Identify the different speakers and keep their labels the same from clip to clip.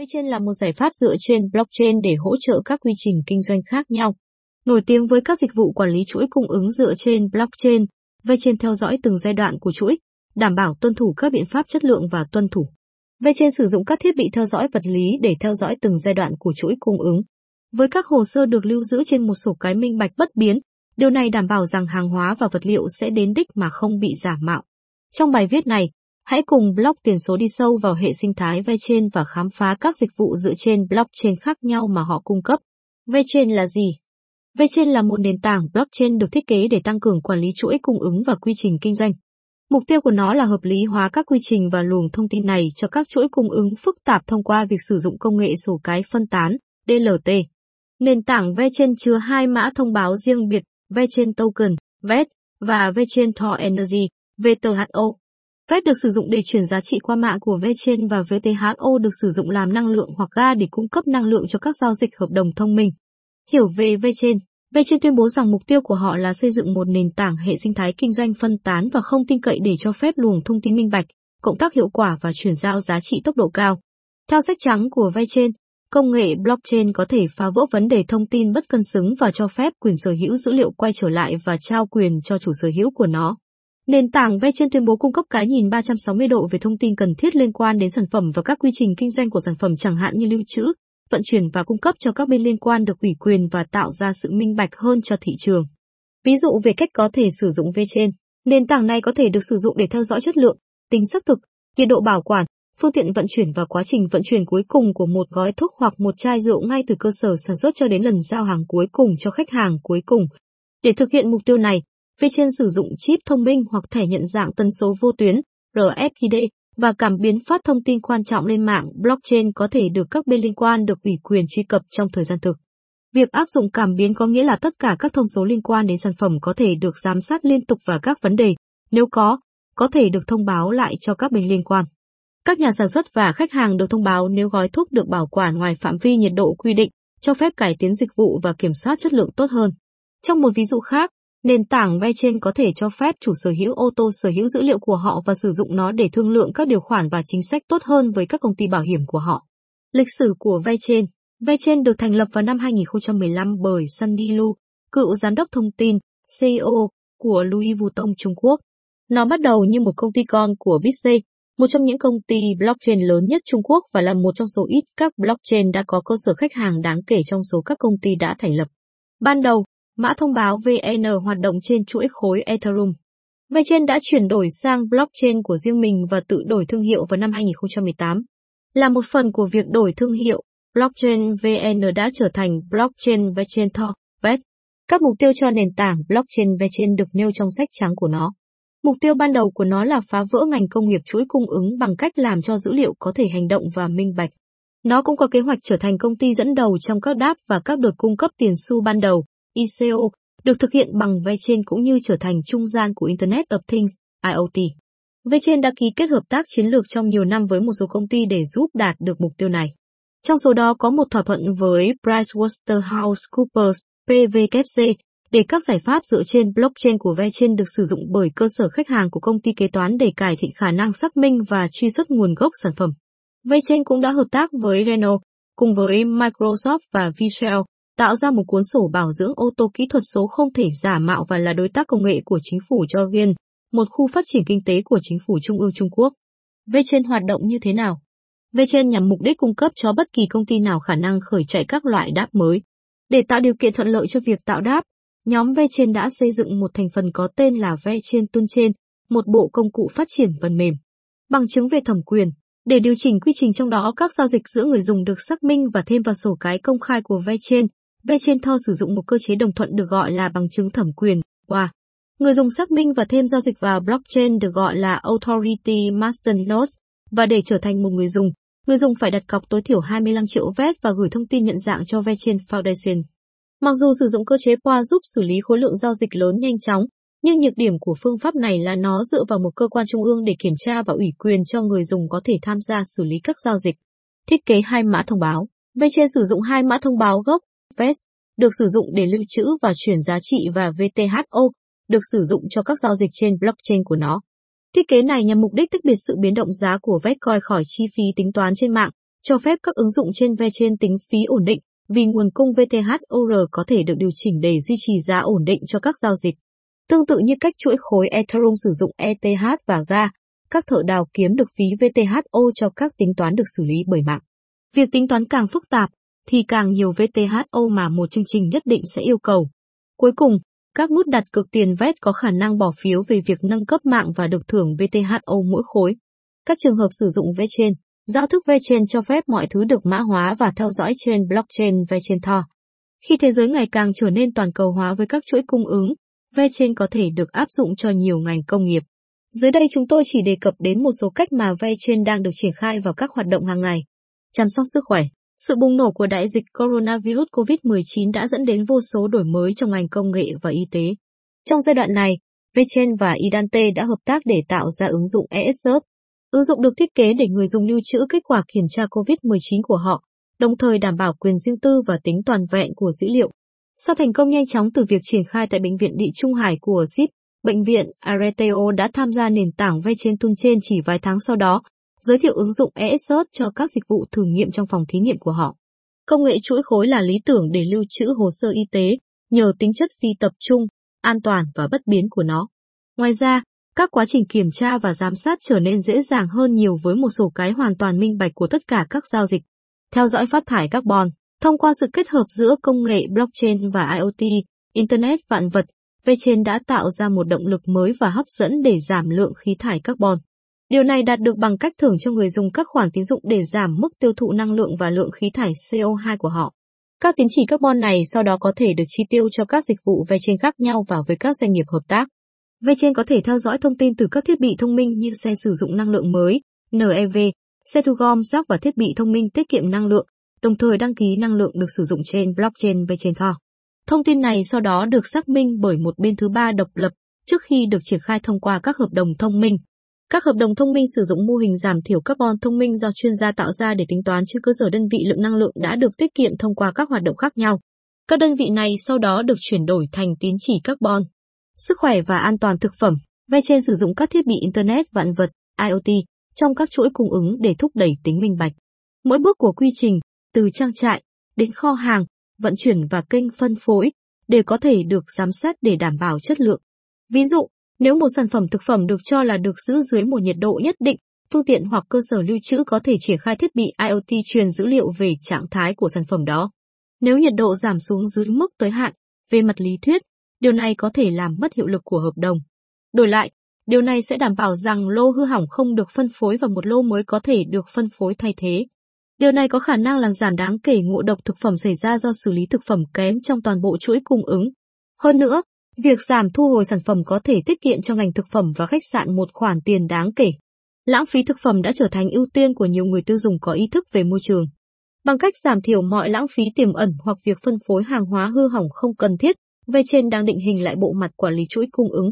Speaker 1: VeChain là một giải pháp dựa trên blockchain để hỗ trợ các quy trình kinh doanh khác nhau. Nổi tiếng với các dịch vụ quản lý chuỗi cung ứng dựa trên blockchain, VeChain theo dõi từng giai đoạn của chuỗi, đảm bảo tuân thủ các biện pháp chất lượng và tuân thủ. VeChain sử dụng các thiết bị theo dõi vật lý để theo dõi từng giai đoạn của chuỗi cung ứng. Với các hồ sơ được lưu giữ trên một sổ cái minh bạch bất biến, điều này đảm bảo rằng hàng hóa và vật liệu sẽ đến đích mà không bị giả mạo. Trong bài viết này, hãy cùng blog tiền số đi sâu vào hệ sinh thái VeChain và khám phá các dịch vụ dựa trên blockchain khác nhau mà họ cung cấp. VeChain là gì? VeChain là một nền tảng blockchain được thiết kế để tăng cường quản lý chuỗi cung ứng và quy trình kinh doanh. Mục tiêu của nó là hợp lý hóa các quy trình và luồng thông tin này cho các chuỗi cung ứng phức tạp thông qua việc sử dụng công nghệ sổ cái phân tán, DLT. Nền tảng VeChain chứa hai mã thông báo riêng biệt, VeChain Token, VET, và VeChain Tor Energy, VTHO. Phép được sử dụng để chuyển giá trị qua mạng của VeChain và VTHO được sử dụng làm năng lượng hoặc ga để cung cấp năng lượng cho các giao dịch hợp đồng thông minh. Hiểu về VeChain VeChain tuyên bố rằng mục tiêu của họ là xây dựng một nền tảng hệ sinh thái kinh doanh phân tán và không tin cậy để cho phép luồng thông tin minh bạch, cộng tác hiệu quả và chuyển giao giá trị tốc độ cao. Theo sách trắng của VeChain, công nghệ blockchain có thể phá vỡ vấn đề thông tin bất cân xứng và cho phép quyền sở hữu dữ liệu quay trở lại và trao quyền cho chủ sở hữu của nó. Nền tảng VeChain tuyên bố cung cấp cái nhìn 360 độ về thông tin cần thiết liên quan đến sản phẩm và các quy trình kinh doanh của sản phẩm chẳng hạn như lưu trữ, vận chuyển và cung cấp cho các bên liên quan được ủy quyền và tạo ra sự minh bạch hơn cho thị trường. Ví dụ về cách có thể sử dụng VeChain, nền tảng này có thể được sử dụng để theo dõi chất lượng, tính xác thực, nhiệt độ bảo quản, phương tiện vận chuyển và quá trình vận chuyển cuối cùng của một gói thuốc hoặc một chai rượu ngay từ cơ sở sản xuất cho đến lần giao hàng cuối cùng cho khách hàng cuối cùng. Để thực hiện mục tiêu này, Phía trên sử dụng chip thông minh hoặc thẻ nhận dạng tần số vô tuyến, RFID, và cảm biến phát thông tin quan trọng lên mạng blockchain có thể được các bên liên quan được ủy quyền truy cập trong thời gian thực. Việc áp dụng cảm biến có nghĩa là tất cả các thông số liên quan đến sản phẩm có thể được giám sát liên tục và các vấn đề, nếu có, có thể được thông báo lại cho các bên liên quan. Các nhà sản xuất và khách hàng được thông báo nếu gói thuốc được bảo quản ngoài phạm vi nhiệt độ quy định, cho phép cải tiến dịch vụ và kiểm soát chất lượng tốt hơn. Trong một ví dụ khác, Nền tảng VeChain có thể cho phép chủ sở hữu ô tô sở hữu dữ liệu của họ và sử dụng nó để thương lượng các điều khoản và chính sách tốt hơn với các công ty bảo hiểm của họ. Lịch sử của VeChain VeChain được thành lập vào năm 2015 bởi Sunny Lu, cựu giám đốc thông tin, CEO của Louis Vuitton Trung Quốc. Nó bắt đầu như một công ty con của Bitse, một trong những công ty blockchain lớn nhất Trung Quốc và là một trong số ít các blockchain đã có cơ sở khách hàng đáng kể trong số các công ty đã thành lập. Ban đầu, Mã thông báo VN hoạt động trên chuỗi khối Ethereum. VeChain đã chuyển đổi sang blockchain của riêng mình và tự đổi thương hiệu vào năm 2018. Là một phần của việc đổi thương hiệu, blockchain VN đã trở thành blockchain VeChain Thor, VET. Các mục tiêu cho nền tảng blockchain VeChain được nêu trong sách trắng của nó. Mục tiêu ban đầu của nó là phá vỡ ngành công nghiệp chuỗi cung ứng bằng cách làm cho dữ liệu có thể hành động và minh bạch. Nó cũng có kế hoạch trở thành công ty dẫn đầu trong các đáp và các đợt cung cấp tiền xu ban đầu, ICO, được thực hiện bằng VeChain cũng như trở thành trung gian của Internet of Things, IoT. VeChain đã ký kết hợp tác chiến lược trong nhiều năm với một số công ty để giúp đạt được mục tiêu này. Trong số đó có một thỏa thuận với PricewaterhouseCoopers, PwC, để các giải pháp dựa trên blockchain của VeChain được sử dụng bởi cơ sở khách hàng của công ty kế toán để cải thiện khả năng xác minh và truy xuất nguồn gốc sản phẩm. VeChain cũng đã hợp tác với Renault, cùng với Microsoft và Visual, tạo ra một cuốn sổ bảo dưỡng ô tô kỹ thuật số không thể giả mạo và là đối tác công nghệ của chính phủ cho Gen, một khu phát triển kinh tế của chính phủ Trung ương Trung Quốc. VeChain hoạt động như thế nào? VeChain nhằm mục đích cung cấp cho bất kỳ công ty nào khả năng khởi chạy các loại đáp mới. Để tạo điều kiện thuận lợi cho việc tạo đáp, nhóm VeChain đã xây dựng một thành phần có tên là VeChain Toolchain, một bộ công cụ phát triển phần mềm. Bằng chứng về thẩm quyền, để điều chỉnh quy trình trong đó các giao dịch giữa người dùng được xác minh và thêm vào sổ cái công khai của VeChain, VeChainThor sử dụng một cơ chế đồng thuận được gọi là bằng chứng thẩm quyền, WA. Người dùng xác minh và thêm giao dịch vào blockchain được gọi là Authority Master Nodes, và để trở thành một người dùng, người dùng phải đặt cọc tối thiểu 25 triệu VET và gửi thông tin nhận dạng cho VeChain Foundation. Mặc dù sử dụng cơ chế qua giúp xử lý khối lượng giao dịch lớn nhanh chóng, nhưng nhược điểm của phương pháp này là nó dựa vào một cơ quan trung ương để kiểm tra và ủy quyền cho người dùng có thể tham gia xử lý các giao dịch. Thiết kế hai mã thông báo. VeChain sử dụng hai mã thông báo gốc VES được sử dụng để lưu trữ và chuyển giá trị và VTHO được sử dụng cho các giao dịch trên blockchain của nó. Thiết kế này nhằm mục đích tách biệt sự biến động giá của Vetcoin khỏi chi phí tính toán trên mạng, cho phép các ứng dụng trên VeChain tính phí ổn định, vì nguồn cung VTHOR có thể được điều chỉnh để duy trì giá ổn định cho các giao dịch. Tương tự như cách chuỗi khối Ethereum sử dụng ETH và GA, các thợ đào kiếm được phí VTHO cho các tính toán được xử lý bởi mạng. Việc tính toán càng phức tạp, thì càng nhiều VTHO mà một chương trình nhất định sẽ yêu cầu. Cuối cùng, các nút đặt cược tiền vét có khả năng bỏ phiếu về việc nâng cấp mạng và được thưởng VTHO mỗi khối. Các trường hợp sử dụng VeChain, giao thức VeChain cho phép mọi thứ được mã hóa và theo dõi trên blockchain VeChain Thor. Khi thế giới ngày càng trở nên toàn cầu hóa với các chuỗi cung ứng, VeChain có thể được áp dụng cho nhiều ngành công nghiệp. Dưới đây chúng tôi chỉ đề cập đến một số cách mà VeChain đang được triển khai vào các hoạt động hàng ngày. Chăm sóc sức khỏe sự bùng nổ của đại dịch coronavirus COVID-19 đã dẫn đến vô số đổi mới trong ngành công nghệ và y tế. Trong giai đoạn này, VeChain và Idante đã hợp tác để tạo ra ứng dụng ESSert. Ứng dụng được thiết kế để người dùng lưu trữ kết quả kiểm tra COVID-19 của họ, đồng thời đảm bảo quyền riêng tư và tính toàn vẹn của dữ liệu. Sau thành công nhanh chóng từ việc triển khai tại Bệnh viện Địa Trung Hải của SIP, Bệnh viện Areteo đã tham gia nền tảng VeChain Tool trên chỉ vài tháng sau đó, giới thiệu ứng dụng Esot cho các dịch vụ thử nghiệm trong phòng thí nghiệm của họ. Công nghệ chuỗi khối là lý tưởng để lưu trữ hồ sơ y tế, nhờ tính chất phi tập trung, an toàn và bất biến của nó. Ngoài ra, các quá trình kiểm tra và giám sát trở nên dễ dàng hơn nhiều với một sổ cái hoàn toàn minh bạch của tất cả các giao dịch. Theo dõi phát thải carbon, thông qua sự kết hợp giữa công nghệ blockchain và IoT, Internet vạn vật, VeChain đã tạo ra một động lực mới và hấp dẫn để giảm lượng khí thải carbon. Điều này đạt được bằng cách thưởng cho người dùng các khoản tín dụng để giảm mức tiêu thụ năng lượng và lượng khí thải CO2 của họ. Các tín chỉ carbon này sau đó có thể được chi tiêu cho các dịch vụ về trên khác nhau và với các doanh nghiệp hợp tác. Về trên có thể theo dõi thông tin từ các thiết bị thông minh như xe sử dụng năng lượng mới, NEV, xe thu gom rác và thiết bị thông minh tiết kiệm năng lượng, đồng thời đăng ký năng lượng được sử dụng trên blockchain VeChain Thor. Thông tin này sau đó được xác minh bởi một bên thứ ba độc lập trước khi được triển khai thông qua các hợp đồng thông minh. Các hợp đồng thông minh sử dụng mô hình giảm thiểu carbon thông minh do chuyên gia tạo ra để tính toán trên cơ sở đơn vị lượng năng lượng đã được tiết kiệm thông qua các hoạt động khác nhau. Các đơn vị này sau đó được chuyển đổi thành tín chỉ carbon. Sức khỏe và an toàn thực phẩm, VeChain sử dụng các thiết bị Internet vạn vật, IoT, trong các chuỗi cung ứng để thúc đẩy tính minh bạch. Mỗi bước của quy trình, từ trang trại, đến kho hàng, vận chuyển và kênh phân phối, đều có thể được giám sát để đảm bảo chất lượng. Ví dụ, nếu một sản phẩm thực phẩm được cho là được giữ dưới một nhiệt độ nhất định, phương tiện hoặc cơ sở lưu trữ có thể triển khai thiết bị IoT truyền dữ liệu về trạng thái của sản phẩm đó. Nếu nhiệt độ giảm xuống dưới mức tới hạn, về mặt lý thuyết, điều này có thể làm mất hiệu lực của hợp đồng. Đổi lại, điều này sẽ đảm bảo rằng lô hư hỏng không được phân phối và một lô mới có thể được phân phối thay thế. Điều này có khả năng làm giảm đáng kể ngộ độc thực phẩm xảy ra do xử lý thực phẩm kém trong toàn bộ chuỗi cung ứng. Hơn nữa, Việc giảm thu hồi sản phẩm có thể tiết kiệm cho ngành thực phẩm và khách sạn một khoản tiền đáng kể. Lãng phí thực phẩm đã trở thành ưu tiên của nhiều người tiêu dùng có ý thức về môi trường. Bằng cách giảm thiểu mọi lãng phí tiềm ẩn hoặc việc phân phối hàng hóa hư hỏng không cần thiết, VeChain đang định hình lại bộ mặt quản lý chuỗi cung ứng.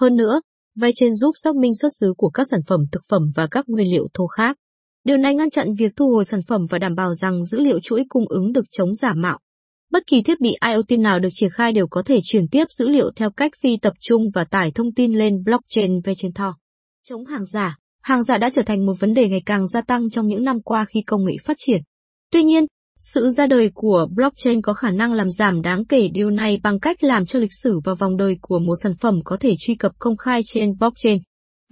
Speaker 1: Hơn nữa, VeChain giúp xác minh xuất xứ của các sản phẩm thực phẩm và các nguyên liệu thô khác. Điều này ngăn chặn việc thu hồi sản phẩm và đảm bảo rằng dữ liệu chuỗi cung ứng được chống giả mạo. Bất kỳ thiết bị IoT nào được triển khai đều có thể truyền tiếp dữ liệu theo cách phi tập trung và tải thông tin lên blockchain Vechentor. Chống hàng giả Hàng giả đã trở thành một vấn đề ngày càng gia tăng trong những năm qua khi công nghệ phát triển. Tuy nhiên, sự ra đời của blockchain có khả năng làm giảm đáng kể điều này bằng cách làm cho lịch sử và vòng đời của một sản phẩm có thể truy cập công khai trên blockchain.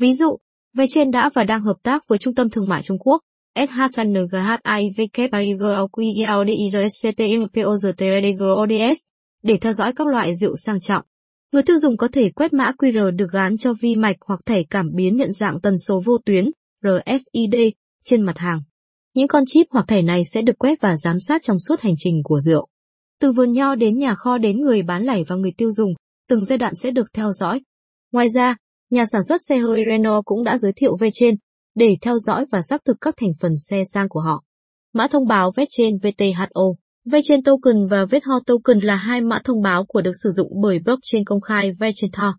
Speaker 1: Ví dụ, VeChain đã và đang hợp tác với Trung tâm Thương mại Trung Quốc, SHNGHIVKPRIGOQIAUDIRSCTIMPOZTRDGODS để theo dõi các loại rượu sang trọng. Người tiêu dùng có thể quét mã QR được gắn cho vi mạch hoặc thẻ cảm biến nhận dạng tần số vô tuyến RFID trên mặt hàng. Những con chip hoặc thẻ này sẽ được quét và giám sát trong suốt hành trình của rượu. Từ vườn nho đến nhà kho đến người bán lẻ và người tiêu dùng, từng giai đoạn sẽ được theo dõi. Ngoài ra, nhà sản xuất xe hơi Renault cũng đã giới thiệu về trên để theo dõi và xác thực các thành phần xe sang của họ. Mã thông báo VeChain VTHO, VeChain Token và VetHo Token là hai mã thông báo của được sử dụng bởi blockchain công khai VeChain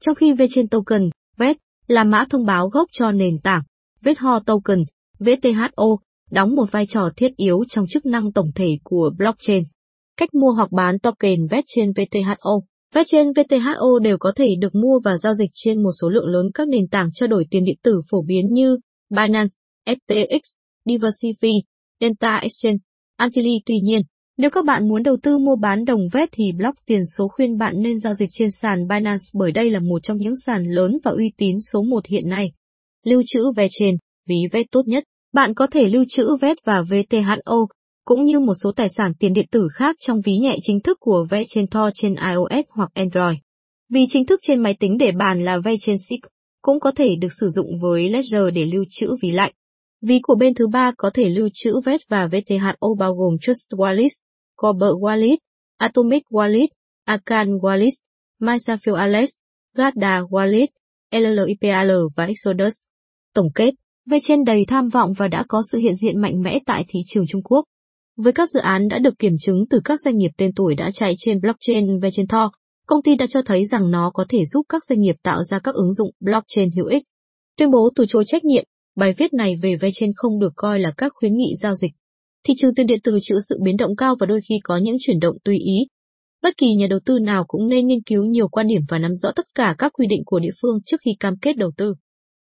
Speaker 1: Trong khi VeChain Token, VET, là mã thông báo gốc cho nền tảng, VetHo Token, VTHO, đóng một vai trò thiết yếu trong chức năng tổng thể của blockchain. Cách mua hoặc bán token VET trên VTHO Vé trên VTHO đều có thể được mua và giao dịch trên một số lượng lớn các nền tảng trao đổi tiền điện tử phổ biến như Binance, FTX, Diversify, Delta Exchange, Antilly. tuy nhiên, nếu các bạn muốn đầu tư mua bán đồng VET thì block tiền số khuyên bạn nên giao dịch trên sàn Binance bởi đây là một trong những sàn lớn và uy tín số 1 hiện nay. Lưu trữ vé trên, ví VET tốt nhất, bạn có thể lưu trữ VET và VTHO, cũng như một số tài sản tiền điện tử khác trong ví nhẹ chính thức của Ve trên Thor trên iOS hoặc Android. Ví chính thức trên máy tính để bàn là Ve trên SIG, cũng có thể được sử dụng với Ledger để lưu trữ ví lạnh. Ví của bên thứ ba có thể lưu trữ VET và VTHO bao gồm Trust Wallet, Corber Wallet, Atomic Wallet, Akan Wallet, MySafield Alex, Garda Wallet, LLIPAL và Exodus. Tổng kết, VeChain đầy tham vọng và đã có sự hiện diện mạnh mẽ tại thị trường Trung Quốc. Với các dự án đã được kiểm chứng từ các doanh nghiệp tên tuổi đã chạy trên blockchain VeChain Thor, công ty đã cho thấy rằng nó có thể giúp các doanh nghiệp tạo ra các ứng dụng blockchain hữu ích. Tuyên bố từ chối trách nhiệm, bài viết này về VeChain không được coi là các khuyến nghị giao dịch. Thị trường tiền điện tử chịu sự biến động cao và đôi khi có những chuyển động tùy ý. Bất kỳ nhà đầu tư nào cũng nên nghiên cứu nhiều quan điểm và nắm rõ tất cả các quy định của địa phương trước khi cam kết đầu tư.